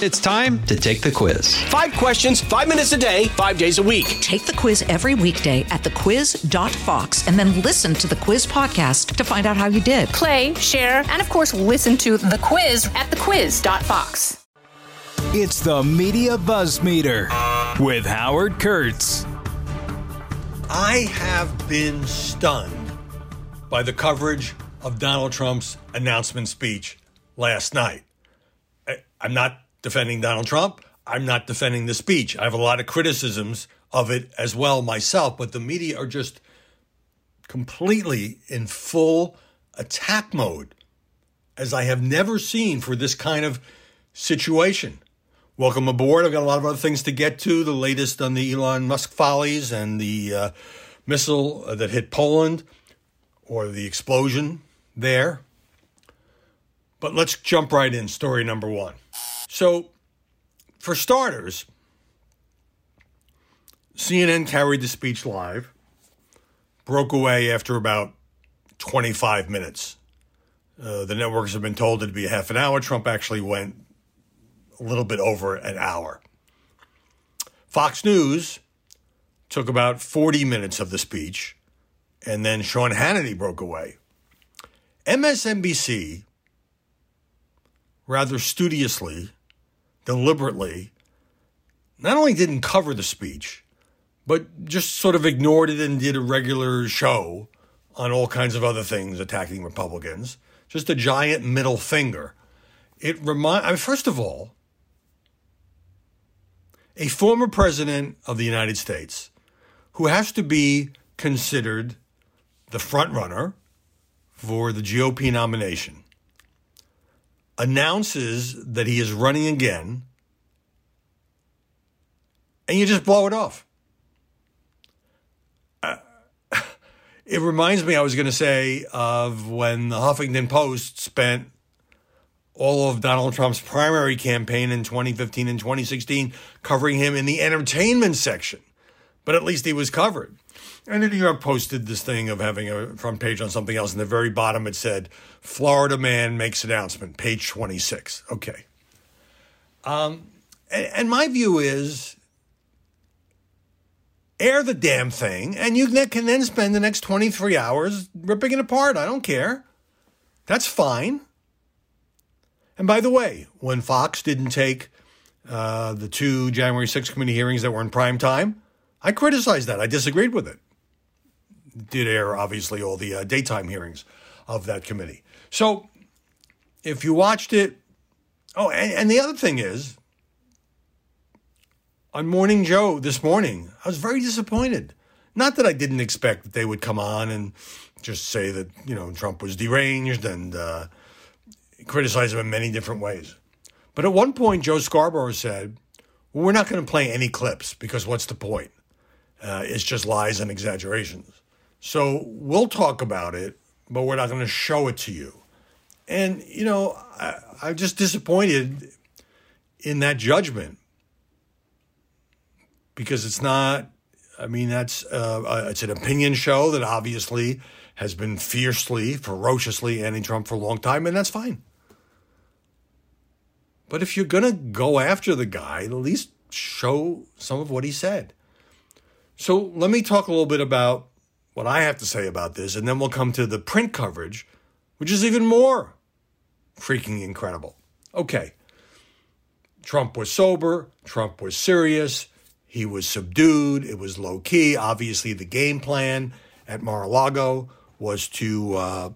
It's time to take the quiz. Five questions, five minutes a day, five days a week. Take the quiz every weekday at thequiz.fox and then listen to the quiz podcast to find out how you did. Play, share, and of course, listen to the quiz at thequiz.fox. It's the Media Buzz Meter with Howard Kurtz. I have been stunned by the coverage of Donald Trump's announcement speech last night. I, I'm not defending Donald Trump. I'm not defending the speech. I have a lot of criticisms of it as well myself, but the media are just completely in full attack mode, as I have never seen for this kind of situation. Welcome aboard. I've got a lot of other things to get to. The latest on the Elon Musk follies and the uh, missile that hit Poland or the explosion there. But let's jump right in. Story number one. So, for starters, CNN carried the speech live, broke away after about 25 minutes. Uh, the networks have been told it to be a half an hour. Trump actually went a little bit over an hour. Fox News took about 40 minutes of the speech, and then Sean Hannity broke away. MSNBC, rather studiously, deliberately, not only didn't cover the speech, but just sort of ignored it and did a regular show on all kinds of other things attacking Republicans. Just a giant middle finger. It remind I mean, first of all, a former president of the United States who has to be considered the front runner for the GOP nomination announces that he is running again and you just blow it off. Uh, it reminds me, I was going to say, of when the Huffington Post spent all of Donald Trump's primary campaign in 2015 and 2016 covering him in the entertainment section. But at least he was covered. And the New York posted this thing of having a front page on something else. And the very bottom it said, Florida man makes announcement, page 26. Okay. Um, and, and my view is air the damn thing, and you can then spend the next 23 hours ripping it apart. I don't care. That's fine. And by the way, when Fox didn't take uh, the two January 6th committee hearings that were in prime time, I criticized that. I disagreed with it. Did air, obviously, all the uh, daytime hearings of that committee. So if you watched it, oh, and, and the other thing is, on Morning Joe this morning, I was very disappointed. Not that I didn't expect that they would come on and just say that, you know, Trump was deranged and uh, criticize him in many different ways. But at one point, Joe Scarborough said, well, we're not going to play any clips because what's the point? Uh, it's just lies and exaggerations. So we'll talk about it, but we're not going to show it to you. And, you know, I, I'm just disappointed in that judgment because it's not. I mean, that's uh, uh, it's an opinion show that obviously has been fiercely, ferociously anti-Trump for a long time, and that's fine. But if you're gonna go after the guy, at least show some of what he said. So let me talk a little bit about what I have to say about this, and then we'll come to the print coverage, which is even more freaking incredible. Okay. Trump was sober. Trump was serious. He was subdued. It was low key. Obviously, the game plan at Mar a Lago was to uh,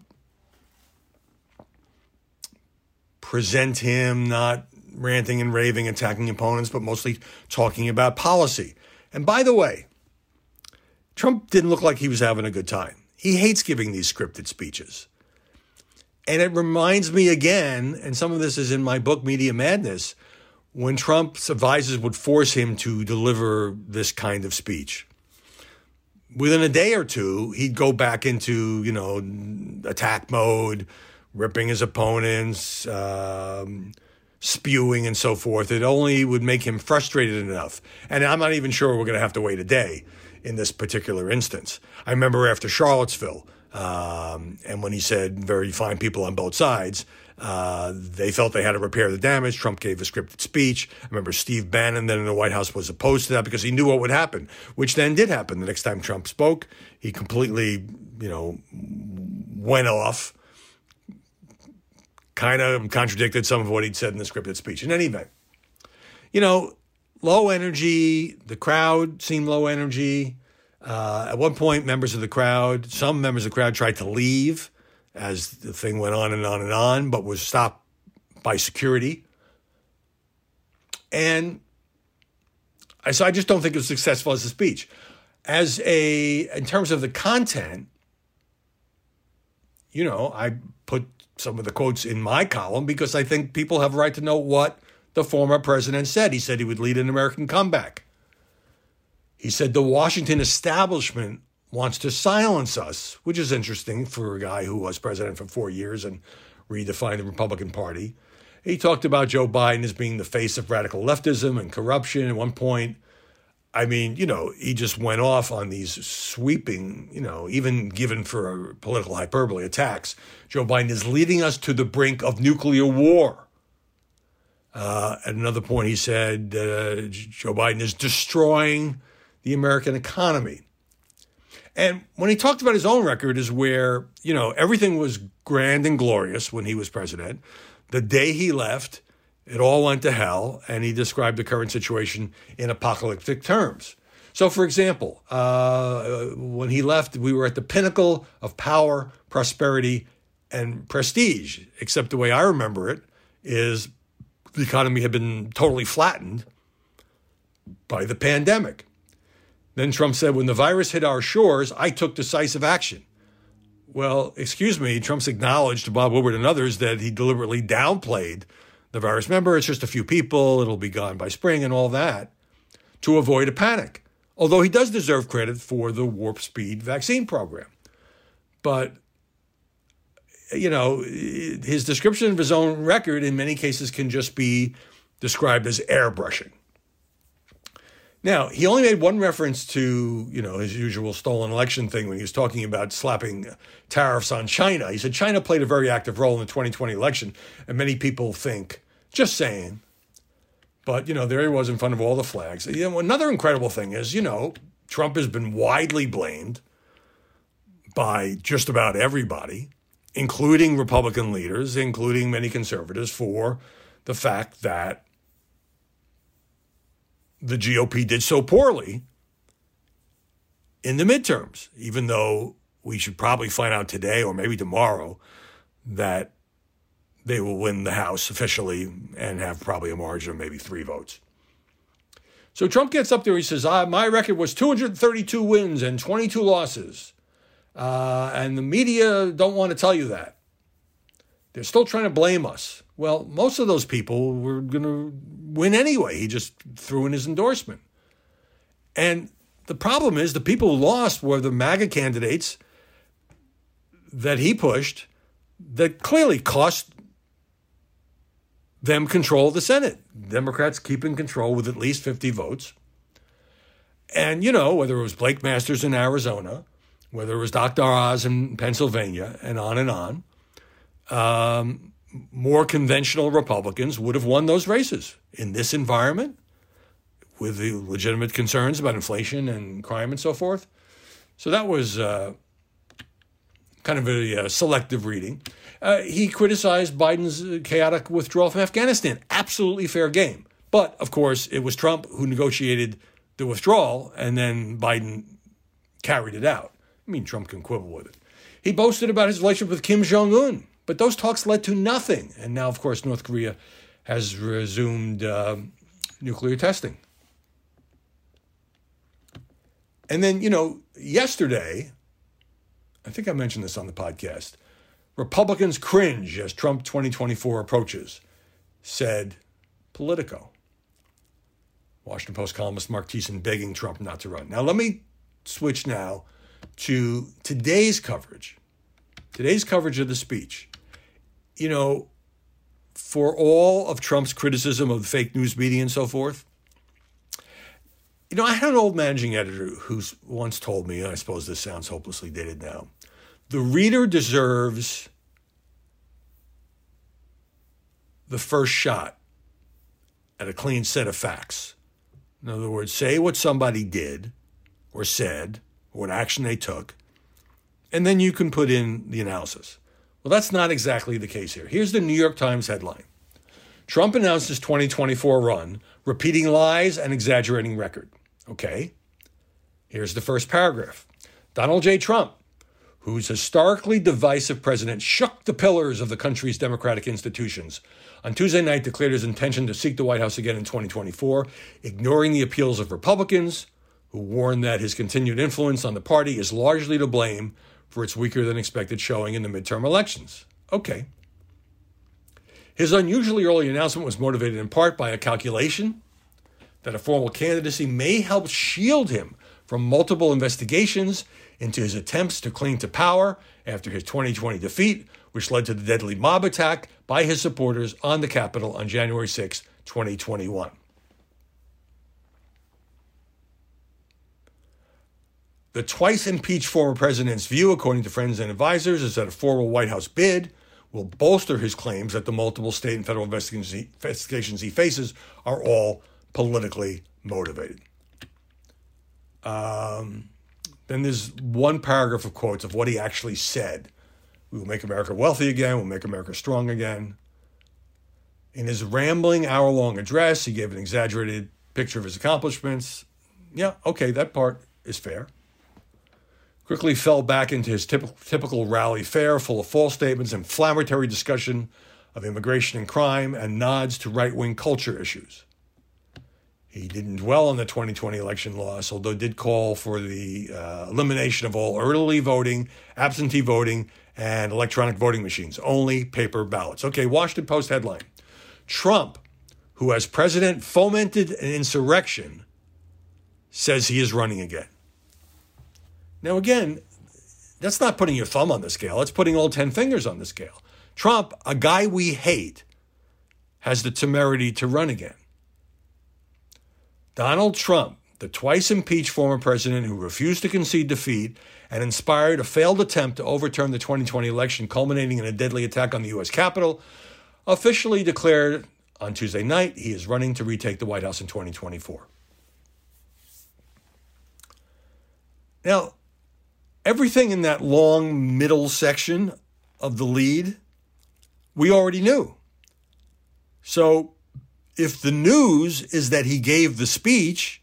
present him not ranting and raving, attacking opponents, but mostly talking about policy. And by the way, Trump didn't look like he was having a good time. He hates giving these scripted speeches. And it reminds me again, and some of this is in my book, Media Madness, when Trump's advisors would force him to deliver this kind of speech. Within a day or two, he'd go back into, you know, attack mode, ripping his opponents, um, spewing and so forth. It only would make him frustrated enough. And I'm not even sure we're going to have to wait a day in this particular instance. I remember after Charlottesville, um, and when he said very fine people on both sides, Uh, they felt they had to repair the damage. Trump gave a scripted speech. I remember Steve Bannon then in the White House was opposed to that because he knew what would happen, which then did happen. The next time Trump spoke, he completely, you know, went off, kind of contradicted some of what he'd said in the scripted speech. In any event, you know, low energy, the crowd seemed low energy. Uh, at one point, members of the crowd, some members of the crowd tried to leave as the thing went on and on and on, but was stopped by security. And I, so I just don't think it was successful as a speech. As a, in terms of the content, you know, I put some of the quotes in my column because I think people have a right to know what the former president said. He said he would lead an American comeback. He said the Washington establishment wants to silence us, which is interesting for a guy who was president for four years and redefined the Republican Party. He talked about Joe Biden as being the face of radical leftism and corruption. At one point, I mean, you know, he just went off on these sweeping, you know, even given for political hyperbole attacks. Joe Biden is leading us to the brink of nuclear war. Uh, at another point, he said uh, Joe Biden is destroying the American economy. And when he talked about his own record, is where, you know, everything was grand and glorious when he was president. The day he left, it all went to hell, and he described the current situation in apocalyptic terms. So, for example, uh, when he left, we were at the pinnacle of power, prosperity, and prestige, except the way I remember it is the economy had been totally flattened by the pandemic. Then Trump said, when the virus hit our shores, I took decisive action. Well, excuse me, Trump's acknowledged to Bob Woodward and others that he deliberately downplayed the virus. Remember, it's just a few people, it'll be gone by spring and all that, to avoid a panic. Although he does deserve credit for the warp speed vaccine program. But, you know, his description of his own record in many cases can just be described as airbrushing. Now, he only made one reference to, you know, his usual stolen election thing when he was talking about slapping tariffs on China. He said China played a very active role in the 2020 election, and many people think, just saying. But, you know, there he was in front of all the flags. You know, another incredible thing is, you know, Trump has been widely blamed by just about everybody, including Republican leaders, including many conservatives, for the fact that the GOP did so poorly in the midterms, even though we should probably find out today or maybe tomorrow that they will win the House officially and have probably a margin of maybe three votes. So Trump gets up there. He says, "My record was 232 wins and 22 losses, uh, and the media don't want to tell you that. They're still trying to blame us. Well, most of those people were going to win anyway. He just threw in his endorsement. And the problem is the people who lost were the MAGA candidates that he pushed that clearly cost them control of the Senate. Democrats keeping control with at least 50 votes. And, you know, whether it was Blake Masters in Arizona, whether it was Dr. Oz in Pennsylvania, and on and on, um, more conventional Republicans would have won those races in this environment with the legitimate concerns about inflation and crime and so forth. So that was uh, kind of a, a selective reading. Uh, he criticized Biden's chaotic withdrawal from Afghanistan. Absolutely fair game. But of course, it was Trump who negotiated the withdrawal, and then Biden carried it out. I mean, Trump can quibble with it. He boasted about his relationship with Kim Jong un. But those talks led to nothing. And now, of course, North Korea has resumed uh, nuclear testing. And then, you know, yesterday, I think I mentioned this on the podcast, Republicans cringe as Trump 2024 approaches, said Politico. Washington Post columnist Marc Thiessen begging Trump not to run. Now, let me switch now to today's coverage. Today's coverage of the speech you know, for all of Trump's criticism of the fake news media and so forth, you know, I had an old managing editor who once told me, and I suppose this sounds hopelessly dated now, the reader deserves the first shot at a clean set of facts. In other words, say what somebody did or said, what action they took, and then you can put in the analysis. Well, that's not exactly the case here. Here's the New York Times headline Trump announced his 2024 run, repeating lies and exaggerating record. Okay. Here's the first paragraph Donald J. Trump, whose historically divisive president shook the pillars of the country's democratic institutions, on Tuesday night declared his intention to seek the White House again in 2024, ignoring the appeals of Republicans, who warned that his continued influence on the party is largely to blame for its weaker than expected showing in the midterm elections. Okay. His unusually early announcement was motivated in part by a calculation that a formal candidacy may help shield him from multiple investigations into his attempts to cling to power after his 2020 defeat, which led to the deadly mob attack by his supporters on the Capitol on January 6, 2021. The twice impeached former president's view, according to friends and advisors, is that a formal White House bid will bolster his claims that the multiple state and federal investigations he faces are all politically motivated. Um, then there's one paragraph of quotes of what he actually said. We will make America wealthy again. We'll make America strong again. In his rambling hour long address, he gave an exaggerated picture of his accomplishments. Yeah, okay, that part is fair. Quickly fell back into his typical, typical rally fare, full of false statements, inflammatory discussion of immigration and crime, and nods to right wing culture issues. He didn't dwell on the 2020 election loss, although did call for the uh, elimination of all early voting, absentee voting, and electronic voting machines, only paper ballots. Okay, Washington Post headline Trump, who as president fomented an insurrection, says he is running again. Now, again, that's not putting your thumb on the scale, it's putting all 10 fingers on the scale. Trump, a guy we hate, has the temerity to run again. Donald Trump, the twice impeached former president who refused to concede defeat and inspired a failed attempt to overturn the 2020 election, culminating in a deadly attack on the U.S. Capitol, officially declared on Tuesday night he is running to retake the White House in 2024. Now, everything in that long middle section of the lead, we already knew. So if the news is that he gave the speech,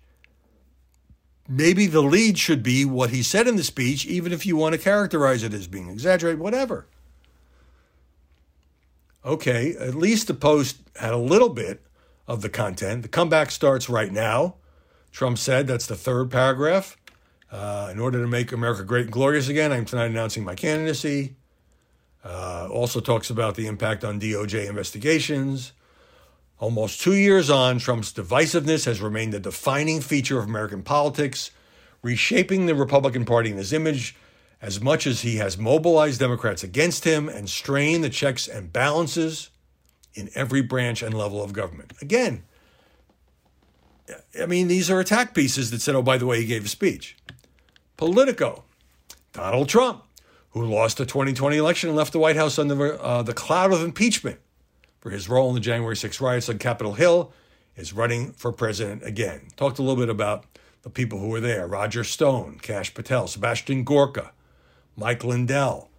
maybe the lead should be what he said in the speech, even if you want to characterize it as being exaggerated, whatever. Okay, at least the Post had a little bit of the content. The comeback starts right now. Trump said that's the third paragraph. Uh, in order to make America great and glorious again, I'm tonight announcing my candidacy. Uh, also talks about the impact on DOJ investigations. Almost two years on, Trump's divisiveness has remained a defining feature of American politics, reshaping the Republican Party in his image as much as he has mobilized Democrats against him and strained the checks and balances in every branch and level of government. Again, I mean, these are attack pieces that said, oh, by the way, he gave a speech. Politico, Donald Trump, who lost the 2020 election and left the White House under uh, the cloud of impeachment for his role in the January 6 riots on Capitol Hill, is running for president again. Talked a little bit about the people who were there Roger Stone, Kash Patel, Sebastian Gorka, Mike Lindell,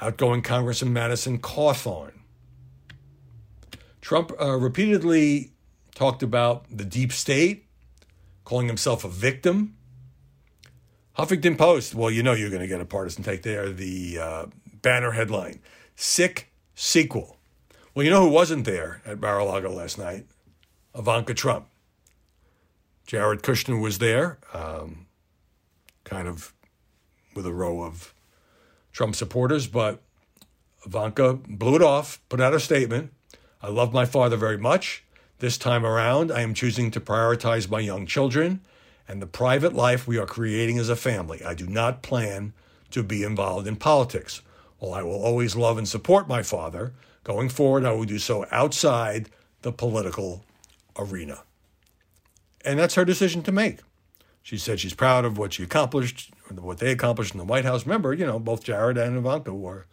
outgoing Congressman Madison Cawthorn. Trump uh, repeatedly talked about the deep state, calling himself a victim. Huffington Post, well, you know you're going to get a partisan take there. The uh, banner headline Sick Sequel. Well, you know who wasn't there at Mar a Lago last night? Ivanka Trump. Jared Kushner was there, um, kind of with a row of Trump supporters, but Ivanka blew it off, put out a statement. I love my father very much. This time around, I am choosing to prioritize my young children and the private life we are creating as a family. I do not plan to be involved in politics. While I will always love and support my father, Going forward, I will do so outside the political arena. And that's her decision to make. She said she's proud of what she accomplished, what they accomplished in the White House. Remember, you know, both Jared and Ivanka were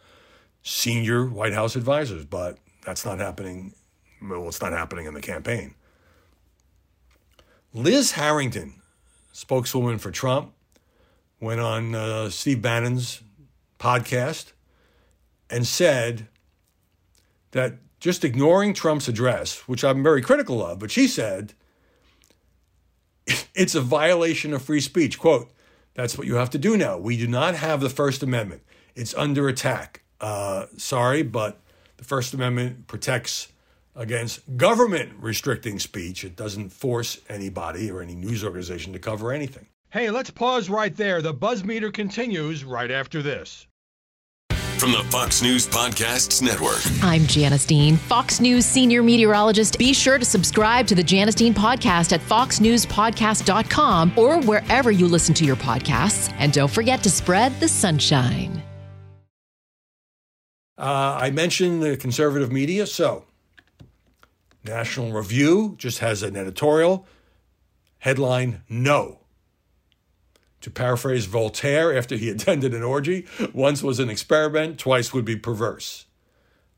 senior White House advisors, but that's not happening Well, it's not happening in the campaign. Liz Harrington, spokeswoman for Trump, went on uh, Steve Bannon's podcast and said that just ignoring Trump's address, which I'm very critical of, but she said it's a violation of free speech. Quote, that's what you have to do now. We do not have the First Amendment, it's under attack. Uh, sorry, but the First Amendment protects against government restricting speech. It doesn't force anybody or any news organization to cover anything. Hey, let's pause right there. The buzz meter continues right after this. From the Fox News Podcasts Network. I'm Janice Dean, Fox News senior meteorologist. Be sure to subscribe to the Janice Dean podcast at foxnewspodcast.com or wherever you listen to your podcasts. And don't forget to spread the sunshine. Uh, I mentioned the conservative media, so National Review just has an editorial headline No. To paraphrase Voltaire after he attended an orgy, once was an experiment, twice would be perverse.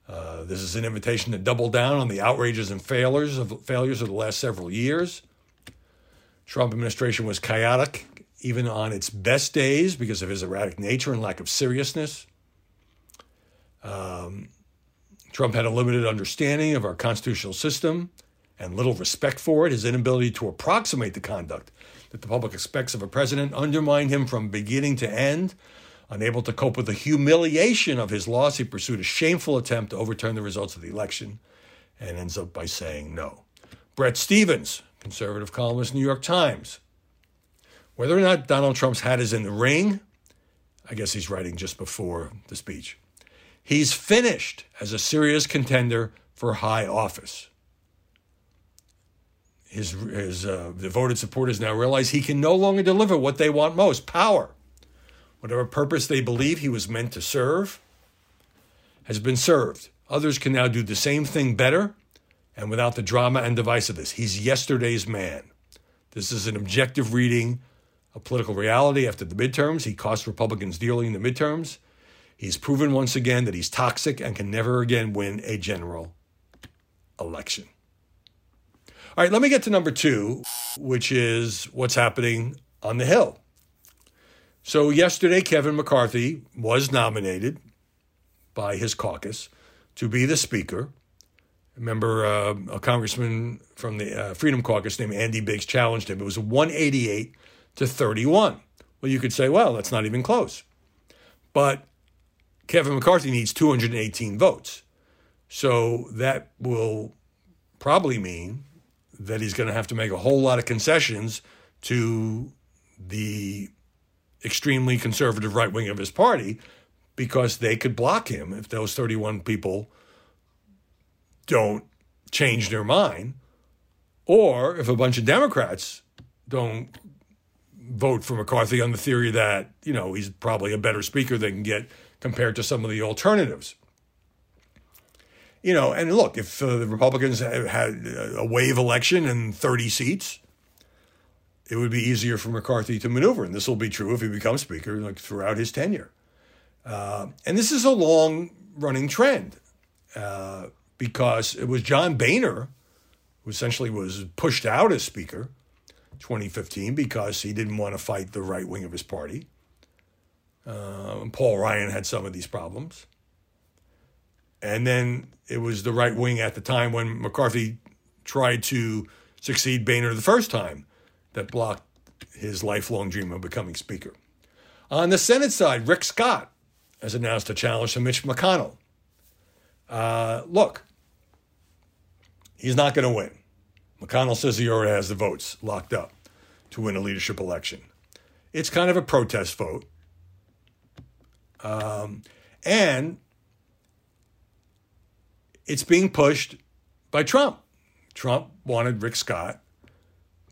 Uh, this is an invitation to double down on the outrages and failures of failures of the last several years. Trump administration was chaotic even on its best days because of his erratic nature and lack of seriousness. Um, Trump had a limited understanding of our constitutional system and little respect for it. His inability to approximate the conduct that the public expects of a president undermined him from beginning to end. Unable to cope with the humiliation of his loss, he pursued a shameful attempt to overturn the results of the election and ends up by saying no. Bret Stephens, conservative columnist, New York Times. Whether or not Donald Trump's hat is in the ring, I guess he's writing just before the speech. He's finished as a serious contender for high office. His, his uh, devoted supporters now realize he can no longer deliver what they want most power. Whatever purpose they believe he was meant to serve has been served. Others can now do the same thing better and without the drama and divisiveness. He's yesterday's man. This is an objective reading of political reality after the midterms. He cost Republicans dearly in the midterms. He's proven once again that he's toxic and can never again win a general election. All right, let me get to number two, which is what's happening on the Hill. So, yesterday, Kevin McCarthy was nominated by his caucus to be the Speaker. Remember, uh, a congressman from the uh, Freedom Caucus named Andy Biggs challenged him. It was 188 to 31. Well, you could say, well, that's not even close. But Kevin McCarthy needs 218 votes. So that will probably mean that he's going to have to make a whole lot of concessions to the extremely conservative right wing of his party because they could block him if those 31 people don't change their mind or if a bunch of Democrats don't vote for McCarthy on the theory that, you know, he's probably a better speaker they can get compared to some of the alternatives. You know, and look, if uh, the Republicans had a wave election and 30 seats, it would be easier for McCarthy to maneuver. And this will be true if he becomes Speaker like throughout his tenure. Uh, and this is a long running trend uh, because it was John Boehner who essentially was pushed out as Speaker 2015 because he didn't want to fight the right wing of his party. Uh, Paul Ryan had some of these problems. And then it was the right wing at the time when McCarthy tried to succeed Boehner the first time that blocked his lifelong dream of becoming Speaker. On the Senate side, Rick Scott has announced a challenge to Mitch McConnell. Uh, look, he's not going to win. McConnell says he already has the votes locked up to win a leadership election. It's kind of a protest vote. Um, and it's being pushed by Trump. Trump wanted Rick Scott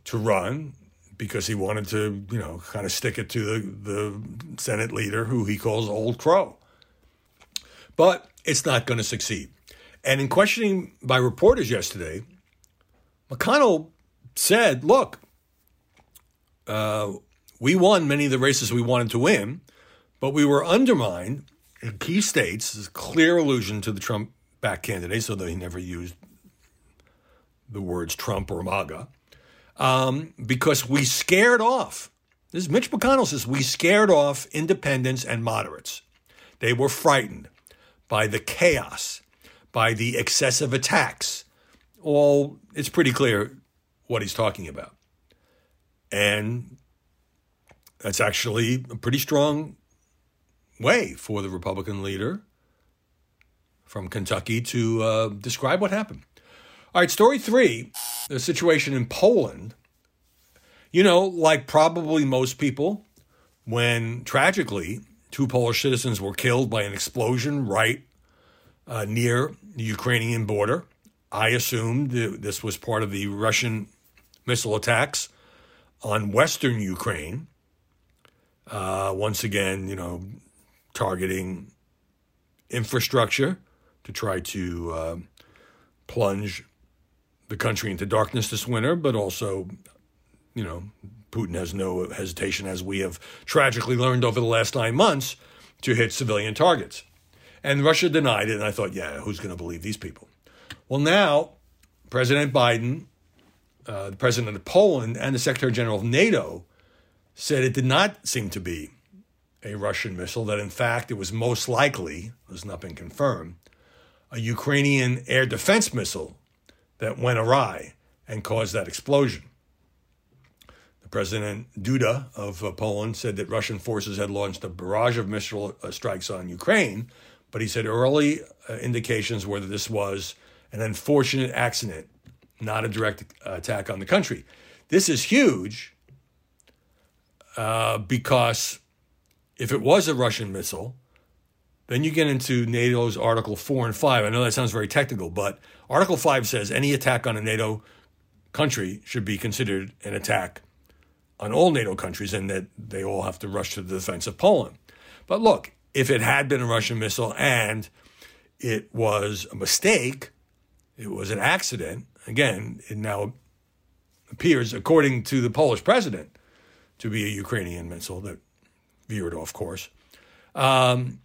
to run because he wanted to, you know, kind of stick it to the, the Senate leader who he calls Old Crow. But it's not going to succeed. And in questioning by reporters yesterday, McConnell said, look, uh, we won many of the races we wanted to win, but we were undermined in key states. This clear allusion to the Trump back candidate, that he never used the words Trump or MAGA, um, because we scared off. This is Mitch McConnell says we scared off independents and moderates. They were frightened by the chaos, by the excessive attacks. All it's pretty clear what he's talking about. And that's actually a pretty strong way for the Republican leader from Kentucky to uh, describe what happened. All right, story three the situation in Poland. You know, like probably most people, when tragically two Polish citizens were killed by an explosion right uh, near the Ukrainian border, I assumed this was part of the Russian missile attacks on western Ukraine. Uh, once again, you know, targeting infrastructure to try to uh, plunge the country into darkness this winter, but also, you know, Putin has no hesitation, as we have tragically learned over the last nine months, to hit civilian targets. And Russia denied it, and I thought, yeah, who's going to believe these people? Well, now President Biden, uh, the president of Poland, and the Secretary General of NATO said it did not seem to be a Russian missile, that in fact it was most likely, has not been confirmed, a Ukrainian air defense missile that went awry and caused that explosion. The President Duda of uh, Poland said that Russian forces had launched a barrage of missile uh, strikes on Ukraine, but he said early uh, indications were that this was an unfortunate accident, not a direct attack on the country. This is huge uh, because if it was a Russian missile, then you get into NATO's Article 4 and 5. I know that sounds very technical, but Article 5 says any attack on a NATO country should be considered an attack on all NATO countries and that they all have to rush to the defense of Poland. But look, if it had been a Russian missile and it was a mistake, it was an accident, again, it now appears, according to the Polish president, to be a Ukrainian missile that veered off course. Um,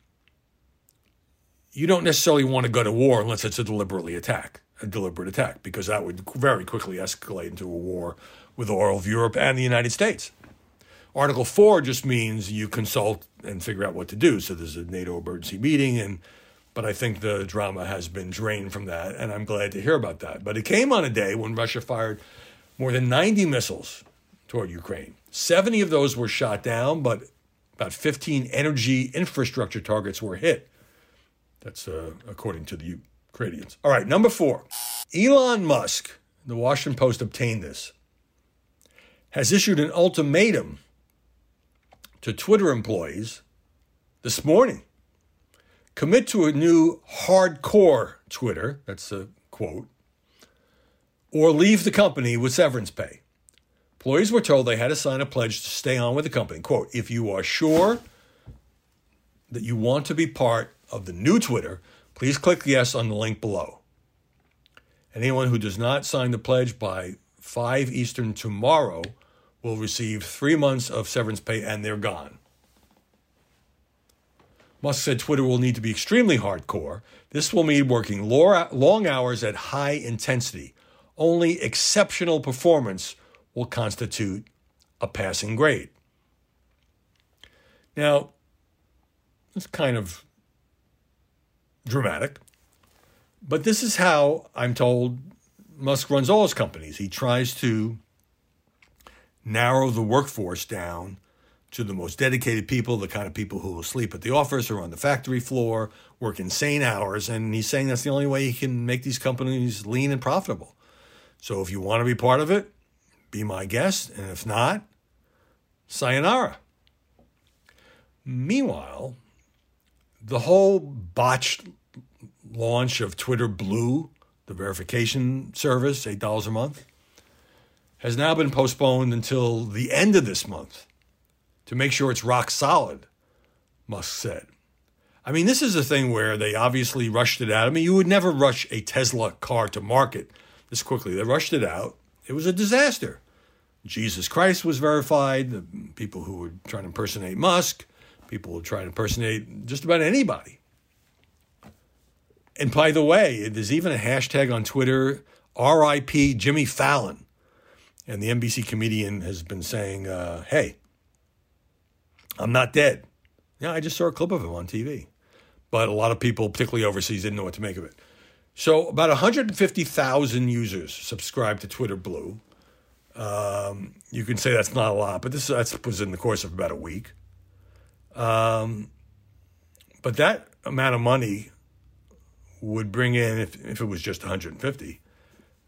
you don't necessarily want to go to war unless it's a deliberately attack, a deliberate attack, because that would very quickly escalate into a war with all of Europe and the United States. Article 4 just means you consult and figure out what to do. So there's a NATO emergency meeting, and but I think the drama has been drained from that, and I'm glad to hear about that. But it came on a day when Russia fired more than 90 missiles toward Ukraine. 70 of those were shot down, but about 15 energy infrastructure targets were hit. That's uh, according to the Ukrainians. All right, number four. Elon Musk, the Washington Post obtained this, has issued an ultimatum to Twitter employees this morning. Commit to a new hardcore Twitter, that's a quote, or leave the company with severance pay. Employees were told they had to sign a pledge to stay on with the company. Quote, if you are sure that you want to be part of the new Twitter, please click yes on the link below. Anyone who does not sign the pledge by 5 Eastern tomorrow will receive three months of severance pay and they're gone. Musk said Twitter will need to be extremely hardcore. This will mean working long hours at high intensity. Only exceptional performance will constitute a passing grade. Now, it's kind of dramatic. But this is how I'm told Musk runs all his companies. He tries to narrow the workforce down to the most dedicated people, the kind of people who will sleep at the office or on the factory floor, work insane hours. And he's saying that's the only way he can make these companies lean and profitable. So if you want to be part of it, be my guest. And if not, sayonara. Meanwhile, the whole botched launch of Twitter Blue, the verification service, $8 a month, has now been postponed until the end of this month to make sure it's rock solid, Musk said. I mean, this is a thing where they obviously rushed it out. I mean, you would never rush a Tesla car to market this quickly. They rushed it out. It was a disaster. Jesus Christ was verified. The people who were trying to impersonate Musk People will try to impersonate just about anybody. And by the way, there's even a hashtag on Twitter, R.I.P. Jimmy Fallon. And the NBC comedian has been saying, uh, hey, I'm not dead. Yeah, I just saw a clip of him on TV. But a lot of people, particularly overseas, didn't know what to make of it. So about 150,000 users subscribe to Twitter Blue. Um, you can say that's not a lot, but this was in the course of about a week. Um, but that amount of money would bring in, if, if it was just 150,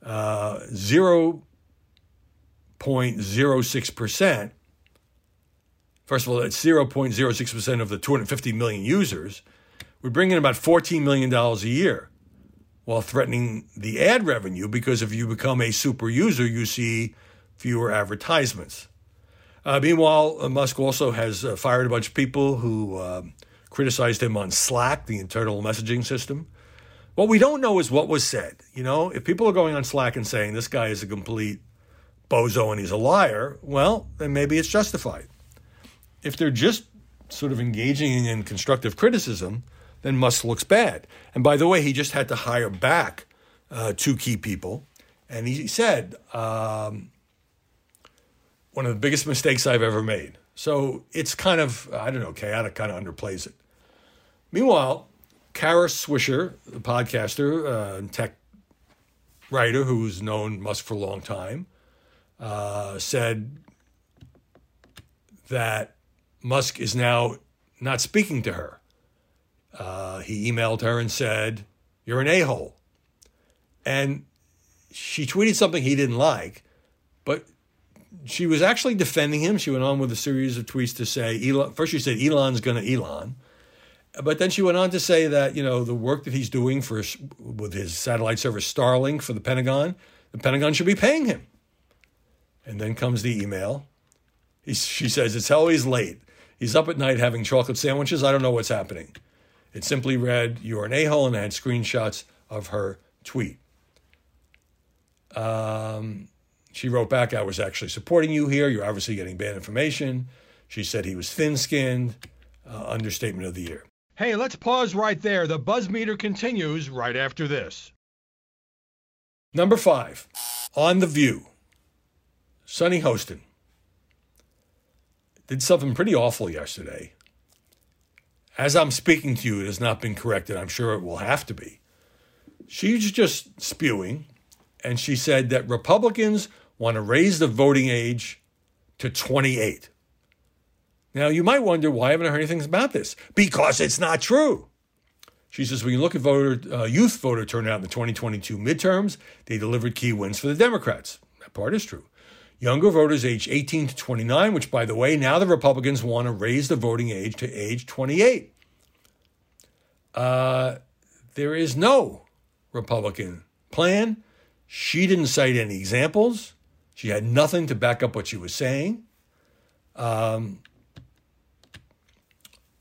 uh, 0.06%. First of all, it's 0.06% of the 250 million users. Would bring in about $14 million a year while threatening the ad revenue because if you become a super user, you see fewer advertisements. Uh, meanwhile, uh, Musk also has uh, fired a bunch of people who uh, criticized him on Slack, the internal messaging system. What we don't know is what was said. You know, if people are going on Slack and saying this guy is a complete bozo and he's a liar, well, then maybe it's justified. If they're just sort of engaging in constructive criticism, then Musk looks bad. And by the way, he just had to hire back uh, two key people. And he said, um, one of the biggest mistakes I've ever made. So it's kind of, I don't know, chaotic kind of underplays it. Meanwhile, Kara Swisher, the podcaster uh, and tech writer who's known Musk for a long time, uh, said that Musk is now not speaking to her. Uh, he emailed her and said, You're an a hole. And she tweeted something he didn't like, but she was actually defending him. She went on with a series of tweets to say, Elon, first she said, Elon's going to Elon. But then she went on to say that, you know, the work that he's doing for with his satellite service Starlink for the Pentagon, the Pentagon should be paying him. And then comes the email. He, she says, It's always late. He's up at night having chocolate sandwiches. I don't know what's happening. It simply read, You're an a hole, and I had screenshots of her tweet. Um, she wrote back, I was actually supporting you here. You're obviously getting bad information. She said he was thin skinned. Uh, understatement of the year. Hey, let's pause right there. The buzz meter continues right after this. Number five, on The View, Sunny Hostin did something pretty awful yesterday. As I'm speaking to you, it has not been corrected. I'm sure it will have to be. She's just spewing, and she said that Republicans want to raise the voting age to 28. Now, you might wonder why I haven't I heard anything about this. Because it's not true. She says when you look at voter, uh, youth voter turnout in the 2022 midterms, they delivered key wins for the Democrats. That part is true. Younger voters age 18 to 29, which, by the way, now the Republicans want to raise the voting age to age 28. Uh, there is no Republican plan. She didn't cite any examples. She had nothing to back up what she was saying. Um,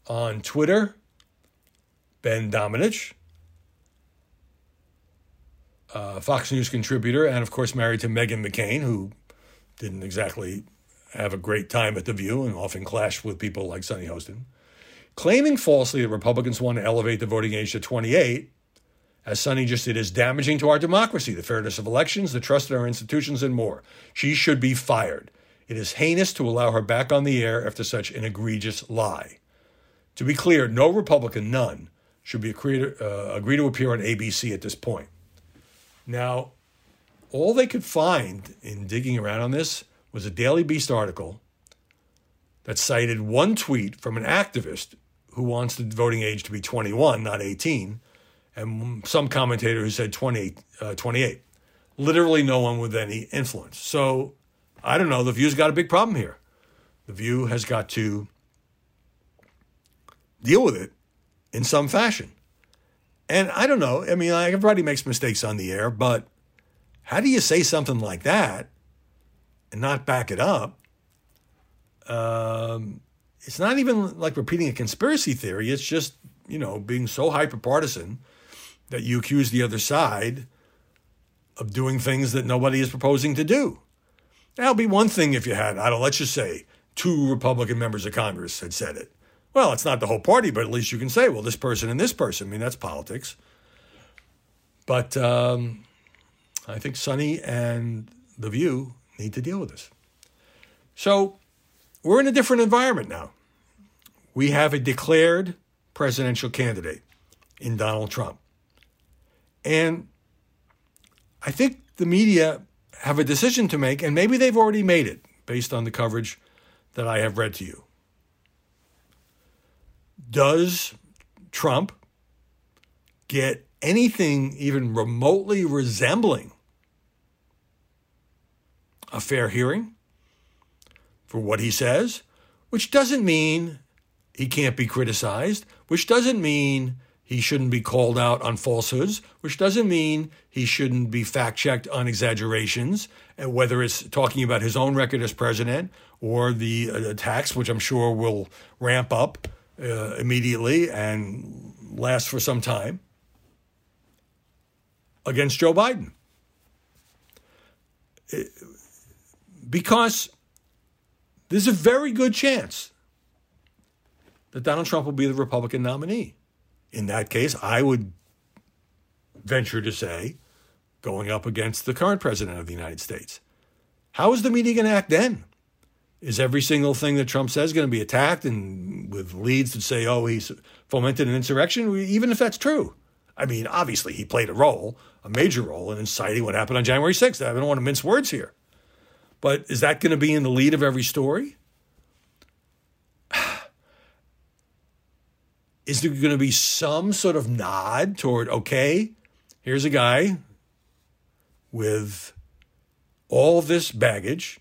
on Twitter, Ben Domenech, uh, Fox News contributor, and of course married to Meghan McCain, who didn't exactly have a great time at The View and often clashed with people like Sunny Hostin, claiming falsely that Republicans want to elevate the voting age to 28, as Sunny just did, is damaging to our democracy, the fairness of elections, the trust in our institutions, and more. She should be fired. It is heinous to allow her back on the air after such an egregious lie. To be clear, no Republican, none, should be agree to, uh, agree to appear on ABC at this point. Now, all they could find in digging around on this was a Daily Beast article that cited one tweet from an activist who wants the voting age to be 21, not 18, and some commentator who said 28. Uh, 28. Literally no one with any influence. So I don't know. The View's got a big problem here. The View has got to deal with it in some fashion. And I don't know. I mean, everybody makes mistakes on the air, but how do you say something like that and not back it up? Um, it's not even like repeating a conspiracy theory. It's just, you know, being so hyper partisan that you accuse the other side of doing things that nobody is proposing to do. That'll be one thing if you had, I don't let's just say two Republican members of Congress had said it. Well, it's not the whole party, but at least you can say, well, this person and this person. I mean, that's politics. But um, I think Sunny and The View need to deal with this. So we're in a different environment now. We have a declared presidential candidate in Donald Trump. And I think the media have a decision to make, and maybe they've already made it based on the coverage that I have read to you. Does Trump get anything even remotely resembling a fair hearing for what he says, which doesn't mean he can't be criticized, which doesn't mean he shouldn't be called out on falsehoods, which doesn't mean he shouldn't be fact checked on exaggerations, whether it's talking about his own record as president or the uh, attacks, which I'm sure will ramp up uh, immediately and last for some time against Joe Biden. Because there's a very good chance that Donald Trump will be the Republican nominee. In that case, I would venture to say going up against the current president of the United States. How is the media going to act then? Is every single thing that Trump says going to be attacked and with leads that say, oh, he's fomented an insurrection, even if that's true? I mean, obviously, he played a role, a major role in inciting what happened on January 6th. I don't want to mince words here. But is that going to be in the lead of every story? Is there going to be some sort of nod toward, okay, here's a guy with all this baggage,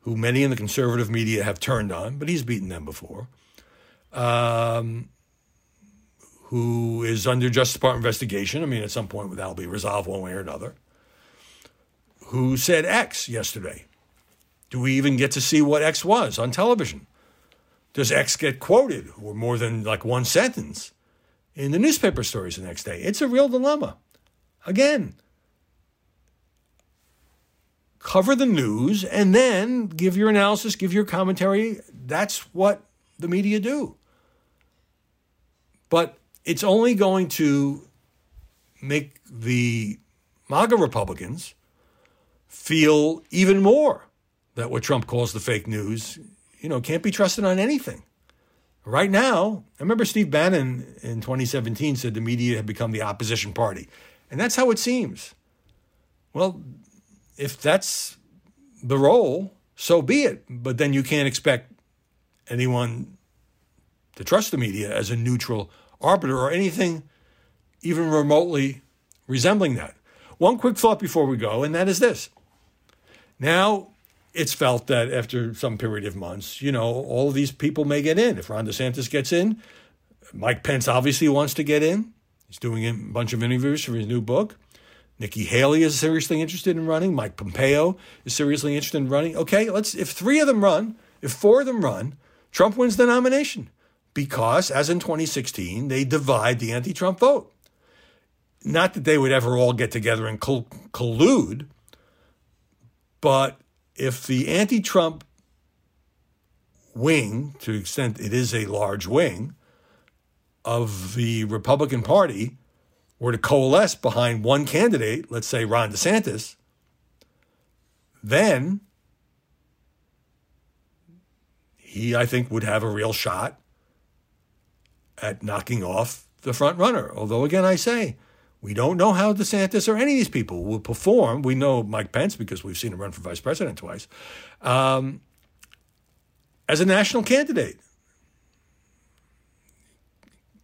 who many in the conservative media have turned on, but he's beaten them before, um, who is under Justice Department investigation. I mean, at some point that'll be resolved one way or another. Who said X yesterday? Do we even get to see what X was on television? Does X get quoted or more than like one sentence in the newspaper stories the next day? It's a real dilemma. Again, cover the news and then give your analysis, give your commentary. That's what the media do. But it's only going to make the MAGA Republicans feel even more that what Trump calls the fake news, you know, can't be trusted on anything. Right now, I remember Steve Bannon in 2017 said the media had become the opposition party. And that's how it seems. Well, if that's the role, so be it. But then you can't expect anyone to trust the media as a neutral arbiter or anything even remotely resembling that. One quick thought before we go, and that is this. Now, it's felt that after some period of months, you know, all these people may get in. If Ron DeSantis gets in, Mike Pence obviously wants to get in. He's doing a bunch of interviews for his new book. Nikki Haley is seriously interested in running. Mike Pompeo is seriously interested in running. Okay, let's if three of them run, if four of them run, Trump wins the nomination because, as in 2016, they divide the anti-Trump vote. Not that they would ever all get together and collude, but if the anti Trump wing, to the extent it is a large wing, of the Republican Party were to coalesce behind one candidate, let's say Ron DeSantis, then he, I think, would have a real shot at knocking off the front runner. Although, again, I say, we don't know how DeSantis or any of these people will perform. We know Mike Pence because we've seen him run for vice president twice um, as a national candidate.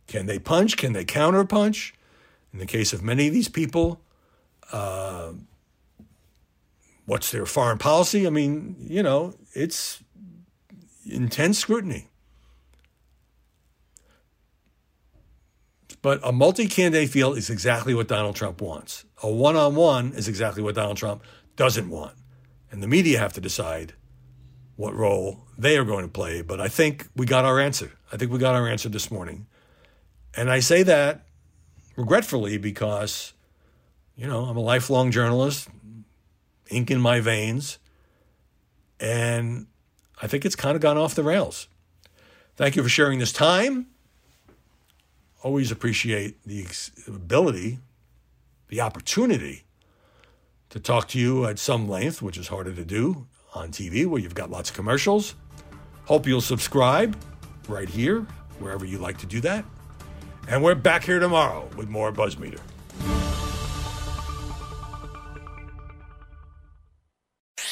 Can they punch? Can they counterpunch? In the case of many of these people, uh, what's their foreign policy? I mean, you know, it's intense scrutiny. But a multi candidate field is exactly what Donald Trump wants. A one on one is exactly what Donald Trump doesn't want. And the media have to decide what role they are going to play. But I think we got our answer. I think we got our answer this morning. And I say that regretfully because, you know, I'm a lifelong journalist, ink in my veins, and I think it's kind of gone off the rails. Thank you for sharing this time always appreciate the ability, the opportunity to talk to you at some length, which is harder to do on TV where you've got lots of commercials. Hope you'll subscribe right here, wherever you like to do that. And we're back here tomorrow with more Buzz Meter.